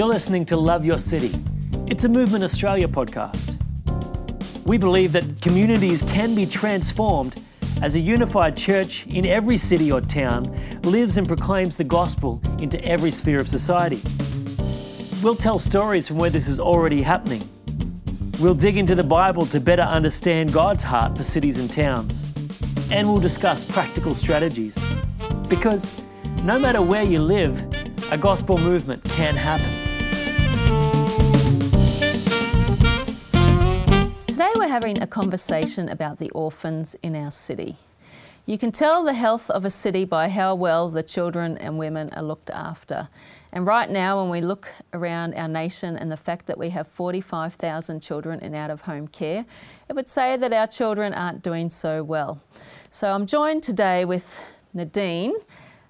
You're listening to Love Your City. It's a Movement Australia podcast. We believe that communities can be transformed as a unified church in every city or town lives and proclaims the gospel into every sphere of society. We'll tell stories from where this is already happening. We'll dig into the Bible to better understand God's heart for cities and towns. And we'll discuss practical strategies. Because no matter where you live, a gospel movement can happen. Having a conversation about the orphans in our city. You can tell the health of a city by how well the children and women are looked after. And right now, when we look around our nation and the fact that we have 45,000 children in out of home care, it would say that our children aren't doing so well. So I'm joined today with Nadine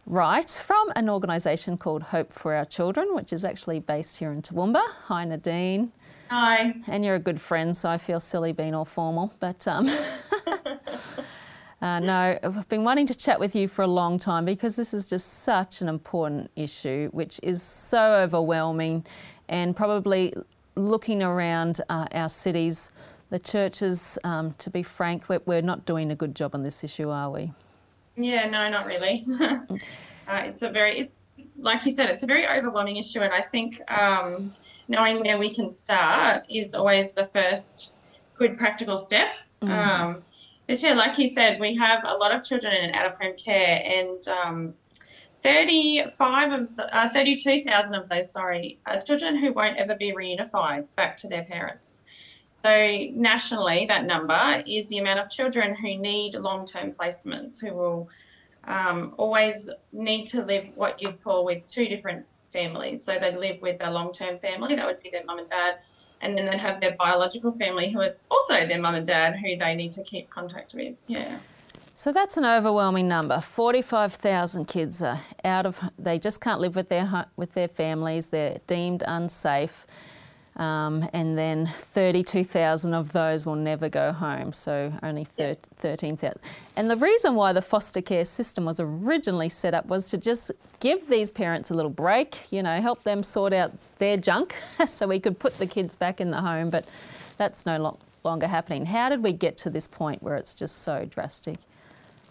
Wright from an organisation called Hope for Our Children, which is actually based here in Toowoomba. Hi, Nadine. Hi. And you're a good friend, so I feel silly being all formal. But um, uh, no, I've been wanting to chat with you for a long time because this is just such an important issue, which is so overwhelming, and probably looking around uh, our cities, the churches, um, to be frank, we're, we're not doing a good job on this issue, are we? Yeah, no, not really. uh, it's a very, it, like you said, it's a very overwhelming issue, and I think um, knowing where we can start is always the first good practical step. Mm. Um, but yeah, like you said, we have a lot of children in out of home care, and um, 35 of the, uh, 32,000 of those, sorry, are children who won't ever be reunified back to their parents. So nationally, that number is the amount of children who need long-term placements, who will um, always need to live what you'd call with two different families. So they live with their long-term family, that would be their mum and dad, and then they'd have their biological family who are also their mum and dad who they need to keep contact with. Yeah. So that's an overwhelming number. 45,000 kids are out of they just can't live with their with their families. They're deemed unsafe. Um, and then 32,000 of those will never go home, so only thir- yes. 13,000. And the reason why the foster care system was originally set up was to just give these parents a little break, you know, help them sort out their junk so we could put the kids back in the home, but that's no lo- longer happening. How did we get to this point where it's just so drastic?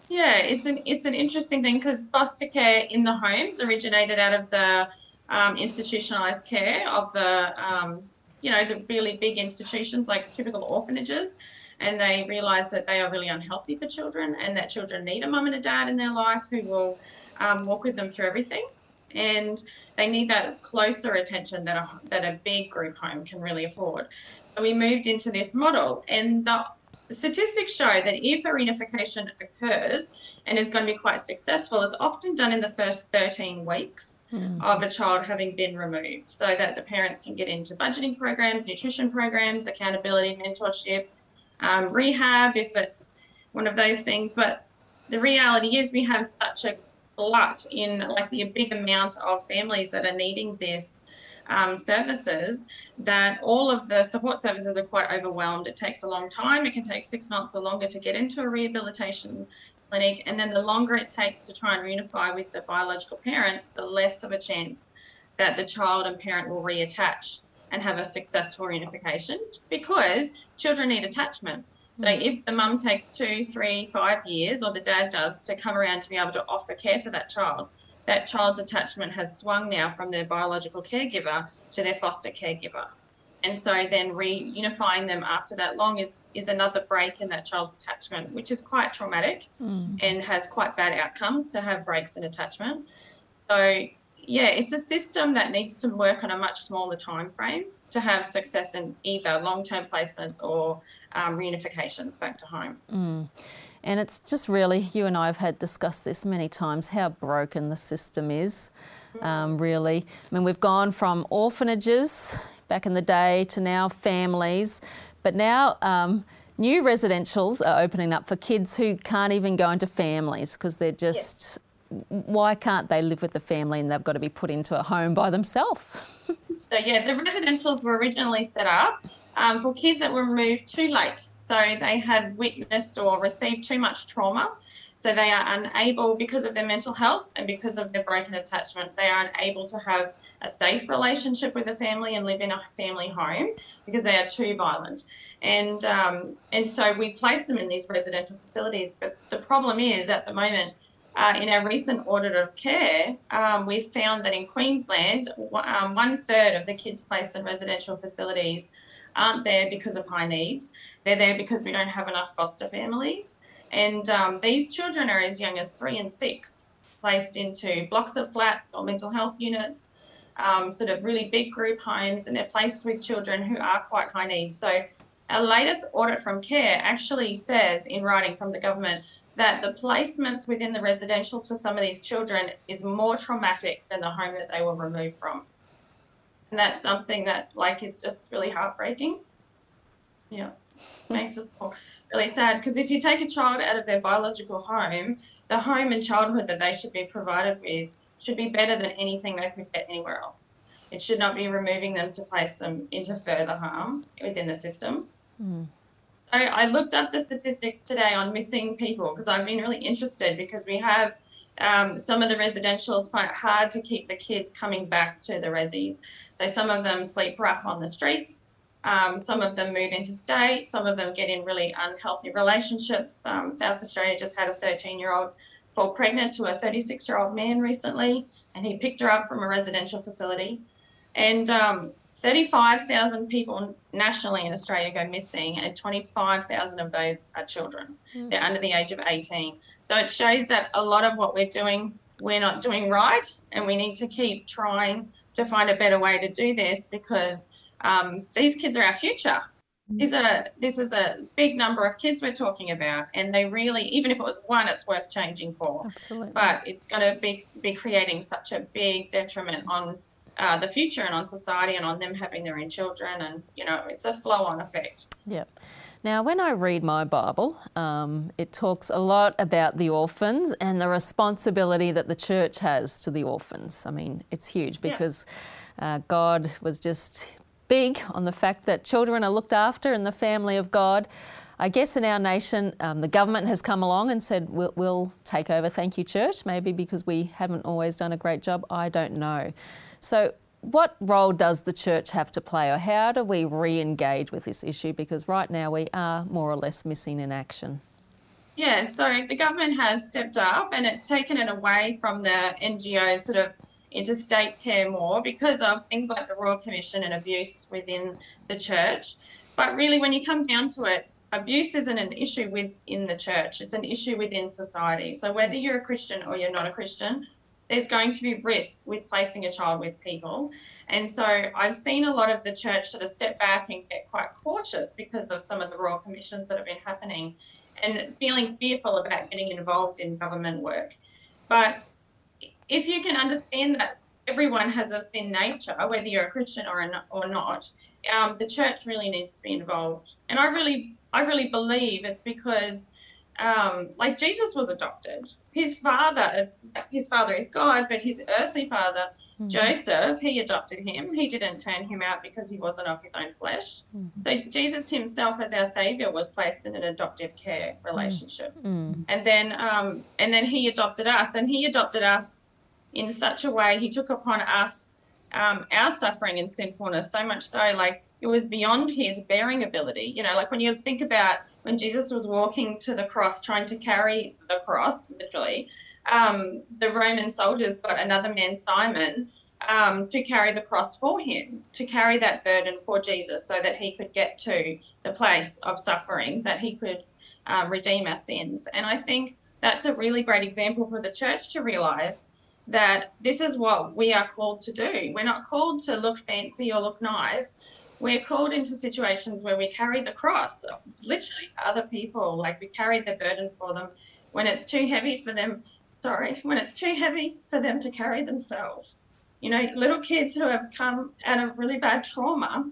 Yeah, it's an it's an interesting thing because foster care in the homes originated out of the um, institutionalized care of the um, you know, the really big institutions like typical orphanages, and they realise that they are really unhealthy for children and that children need a mum and a dad in their life who will um, walk with them through everything. And they need that closer attention that a, that a big group home can really afford. So we moved into this model, and the statistics show that if a reunification occurs and is going to be quite successful, it's often done in the first 13 weeks mm. of a child having been removed so that the parents can get into budgeting programs, nutrition programs, accountability, mentorship, um, rehab if it's one of those things. But the reality is we have such a glut in like the big amount of families that are needing this um, services that all of the support services are quite overwhelmed. It takes a long time. It can take six months or longer to get into a rehabilitation clinic. And then the longer it takes to try and reunify with the biological parents, the less of a chance that the child and parent will reattach and have a successful reunification because children need attachment. So mm. if the mum takes two, three, five years, or the dad does, to come around to be able to offer care for that child, that child's attachment has swung now from their biological caregiver to their foster caregiver. And so then reunifying them after that long is, is another break in that child's attachment, which is quite traumatic mm. and has quite bad outcomes to have breaks in attachment. So yeah, it's a system that needs to work on a much smaller time frame to have success in either long-term placements or um, reunifications back to home. Mm. And it's just really, you and I have had discussed this many times, how broken the system is, um, really. I mean, we've gone from orphanages back in the day to now families, but now um, new residentials are opening up for kids who can't even go into families because they're just, yes. why can't they live with the family and they've got to be put into a home by themselves? so, yeah, the residentials were originally set up um, for kids that were removed too late so they had witnessed or received too much trauma. So they are unable, because of their mental health and because of their broken attachment, they are unable to have a safe relationship with a family and live in a family home because they are too violent. And um, and so we place them in these residential facilities. But the problem is, at the moment, uh, in our recent audit of care, um, we've found that in Queensland, um, one third of the kids placed in residential facilities aren't there because of high needs. They're there because we don't have enough foster families. And um, these children are as young as three and six, placed into blocks of flats or mental health units, um, sort of really big group homes, and they're placed with children who are quite high needs. So, our latest audit from CARE actually says in writing from the government that the placements within the residentials for some of these children is more traumatic than the home that they were removed from. And that's something that like is just really heartbreaking. Yeah. Makes us all really sad because if you take a child out of their biological home, the home and childhood that they should be provided with should be better than anything they could get anywhere else. It should not be removing them to place them into further harm within the system. Mm. I, I looked up the statistics today on missing people because I've been really interested because we have um, some of the residentials find it hard to keep the kids coming back to the resis. So some of them sleep rough on the streets. Um, some of them move interstate. Some of them get in really unhealthy relationships. Um, South Australia just had a 13 year old fall pregnant to a 36 year old man recently, and he picked her up from a residential facility. And um, 35,000 people nationally in Australia go missing, and 25,000 of those are children. Mm. They're under the age of 18. So it shows that a lot of what we're doing, we're not doing right, and we need to keep trying to find a better way to do this because um, these kids are our future. Mm. These are, this is a big number of kids we're talking about, and they really, even if it was one, it's worth changing for. Absolutely. But it's going to be, be creating such a big detriment on uh, the future and on society and on them having their own children. And, you know, it's a flow on effect. Yep. Now, when I read my Bible, um, it talks a lot about the orphans and the responsibility that the church has to the orphans. I mean, it's huge because yeah. uh, God was just big on the fact that children are looked after in the family of God. I guess in our nation, um, the government has come along and said, we'll, we'll take over, thank you, church, maybe because we haven't always done a great job. I don't know. So, what role does the church have to play, or how do we re engage with this issue? Because right now we are more or less missing in action. Yeah, so the government has stepped up and it's taken it away from the NGOs sort of interstate care more because of things like the Royal Commission and abuse within the church. But really, when you come down to it, abuse isn't an issue within the church, it's an issue within society. So whether you're a Christian or you're not a Christian, there's going to be risk with placing a child with people. And so I've seen a lot of the church sort of step back and get quite cautious because of some of the royal commissions that have been happening and feeling fearful about getting involved in government work. But if you can understand that everyone has a sin nature, whether you're a Christian or, or not, um, the church really needs to be involved. And I really, I really believe it's because um, like Jesus was adopted. His father, his father is God, but his earthly father, mm-hmm. Joseph, he adopted him. He didn't turn him out because he wasn't of his own flesh. Mm-hmm. So Jesus himself, as our Savior, was placed in an adoptive care relationship, mm-hmm. and then um, and then he adopted us, and he adopted us in such a way. He took upon us um, our suffering and sinfulness so much so, like it was beyond his bearing ability. You know, like when you think about when Jesus was walking to the cross, trying to carry the cross, literally, um, the Roman soldiers got another man, Simon, um, to carry the cross for him, to carry that burden for Jesus so that he could get to the place of suffering, that he could um, redeem our sins. And I think that's a really great example for the church to realize that this is what we are called to do. We're not called to look fancy or look nice we're called into situations where we carry the cross, literally other people, like we carry their burdens for them when it's too heavy for them. Sorry, when it's too heavy for them to carry themselves. You know, little kids who have come out of really bad trauma,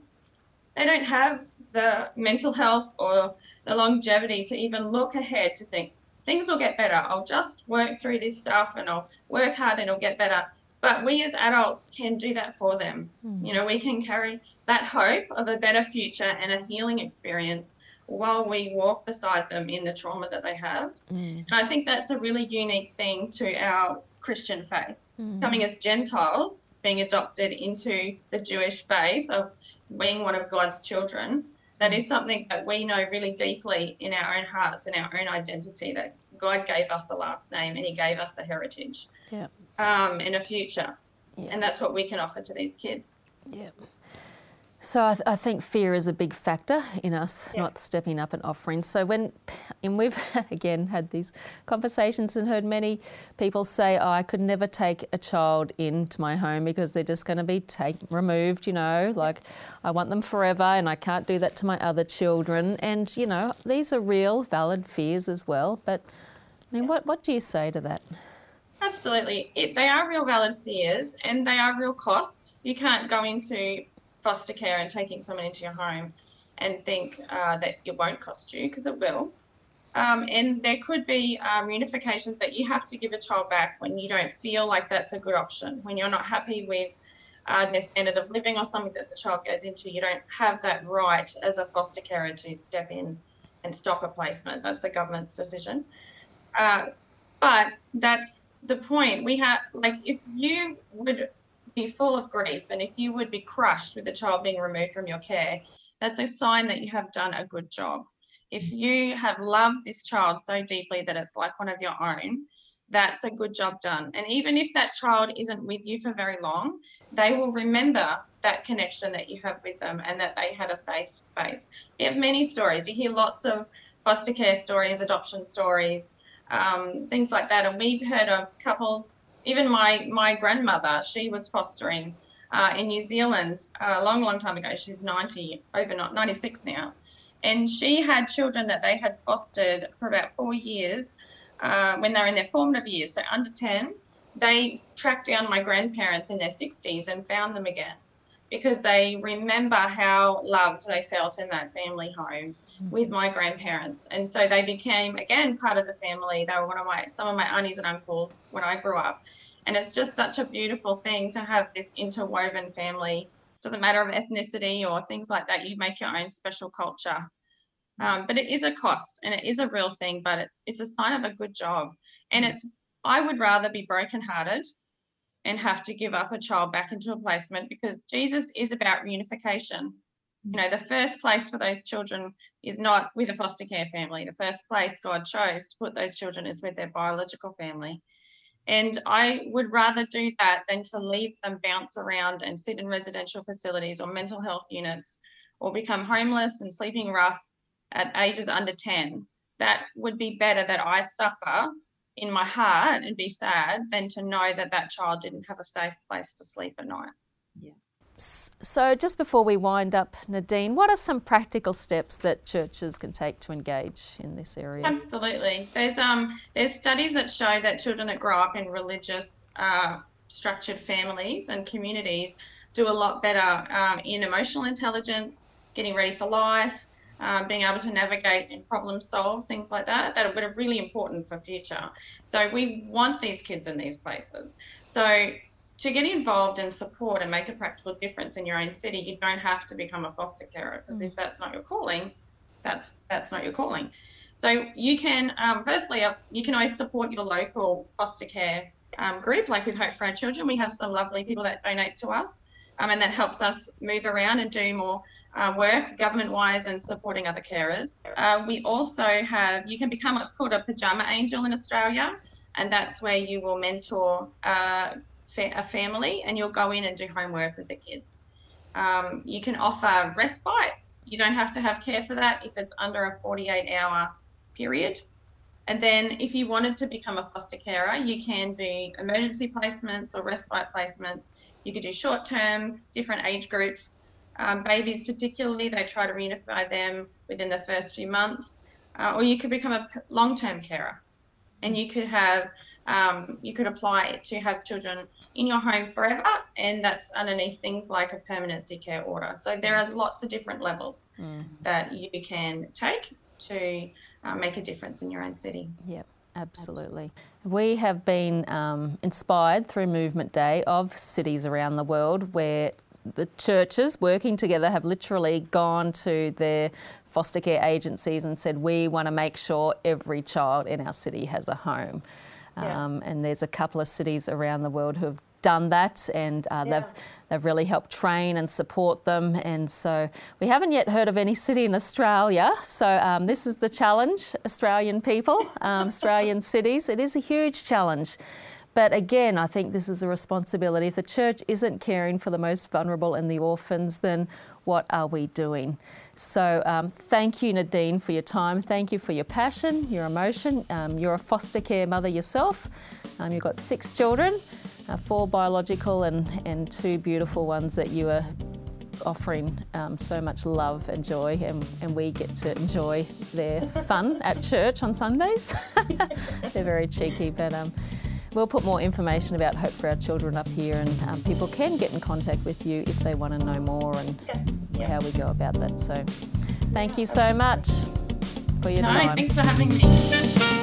they don't have the mental health or the longevity to even look ahead to think things will get better. I'll just work through this stuff and I'll work hard and it'll get better. But we as adults can do that for them. Mm. You know, we can carry that hope of a better future and a healing experience while we walk beside them in the trauma that they have. Mm. And I think that's a really unique thing to our Christian faith. Mm. Coming as Gentiles, being adopted into the Jewish faith of being one of God's children, that is something that we know really deeply in our own hearts and our own identity that God gave us a last name and He gave us a heritage Yeah. um, and a future. Yeah. And that's what we can offer to these kids. Yeah. So I, th- I think fear is a big factor in us Yeah. not stepping up and offering. So when, and we've again had these conversations and heard many people say, "Oh, I could never take a child into my home because they're just going to be take removed." You know, like I want them forever, and I can't do that to my other children. And you know, these are real, valid fears as well. But I mean, what what do you say to that? Absolutely. It, they are real valid fears and they are real costs. You can't go into foster care and taking someone into your home and think uh, that it won't cost you because it will. Um, and there could be um, reunifications that you have to give a child back when you don't feel like that's a good option, when you're not happy with uh, their standard of living or something that the child goes into. You don't have that right as a foster carer to step in and stop a placement. That's the government's decision. Uh, but that's the point. We have, like, if you would be full of grief and if you would be crushed with the child being removed from your care, that's a sign that you have done a good job. If you have loved this child so deeply that it's like one of your own, that's a good job done. And even if that child isn't with you for very long, they will remember that connection that you have with them and that they had a safe space. We have many stories. You hear lots of foster care stories, adoption stories, um, things like that. And we've heard of couples, even my, my grandmother, she was fostering uh, in New Zealand a long, long time ago. She's 90, over not 96 now. And she had children that they had fostered for about four years uh, when they were in their formative years, so under 10. They tracked down my grandparents in their 60s and found them again because they remember how loved they felt in that family home with my grandparents. And so they became again part of the family. They were one of my some of my aunties and uncles when I grew up. And it's just such a beautiful thing to have this interwoven family. Doesn't matter of ethnicity or things like that. You make your own special culture. Um, but it is a cost and it is a real thing, but it's it's a sign of a good job. And it's I would rather be brokenhearted and have to give up a child back into a placement because Jesus is about reunification. You know, the first place for those children is not with a foster care family. The first place God chose to put those children is with their biological family. And I would rather do that than to leave them bounce around and sit in residential facilities or mental health units or become homeless and sleeping rough at ages under 10. That would be better that I suffer in my heart and be sad than to know that that child didn't have a safe place to sleep at night. S- So, just before we wind up, Nadine, what are some practical steps that churches can take to engage in this area? Absolutely. There's um there's studies that show that children that grow up in religious uh, structured families and communities do a lot better um, in emotional intelligence, getting ready for life, um, being able to navigate and problem solve things like that. That are really important for future. So we want these kids in these places. So to get involved and support and make a practical difference in your own city, you don't have to become a foster carer because if that's not your calling, that's that's not your calling. So you can, um, firstly, uh, you can always support your local foster care um, group, like with Hope for Our Children. We have some lovely people that donate to us, um, and that helps us move around and do more uh, work government-wise and supporting other carers. Uh, we also have, you can become what's called a pajama angel in Australia, and that's where you will mentor uh, fa- a family and you'll go in and do homework with the kids. Um, you can offer respite. You don't have to have care for that if it's under a 48 hour period. And then if you wanted to become a foster carer, you can be emergency placements or respite placements. You could do short term, different age groups. Um, babies, particularly, they try to reunify them within the first few months. Uh, or you could become a long term carer and you could have um, you could apply to have children in your home forever and that's underneath things like a permanency care order so there are lots of different levels that you can take to uh, make a difference in your own city Yep, absolutely. We have been um, inspired through Movement Day of cities around the world where the churches working together have literally gone to their foster care agencies and said, We want to make sure every child in our city has a home. Yes. Um, and there's a couple of cities around the world who have done that and uh, Yeah. they've they've really helped train and support them and so we haven't yet heard of any city in Australia so um, this is the challenge Australian people um, Australian cities it is a huge challenge but again I think this is a responsibility. If the church isn't caring for the most vulnerable and the orphans then what are we doing? So um, thank you Nadine for your time. Thank you for your passion your emotion. Um, you're a foster care mother yourself. Um, you've got six children uh, four biological and, and two beautiful ones that you are offering um, so much love and joy, and, and we get to enjoy their fun at church on Sundays. They're very cheeky, but um, we'll put more information about Hope for Our Children up here, and um, people can get in contact with you if they want to know more and Yes. how we go about that. So, thank you so much for your No, time. thanks for having me.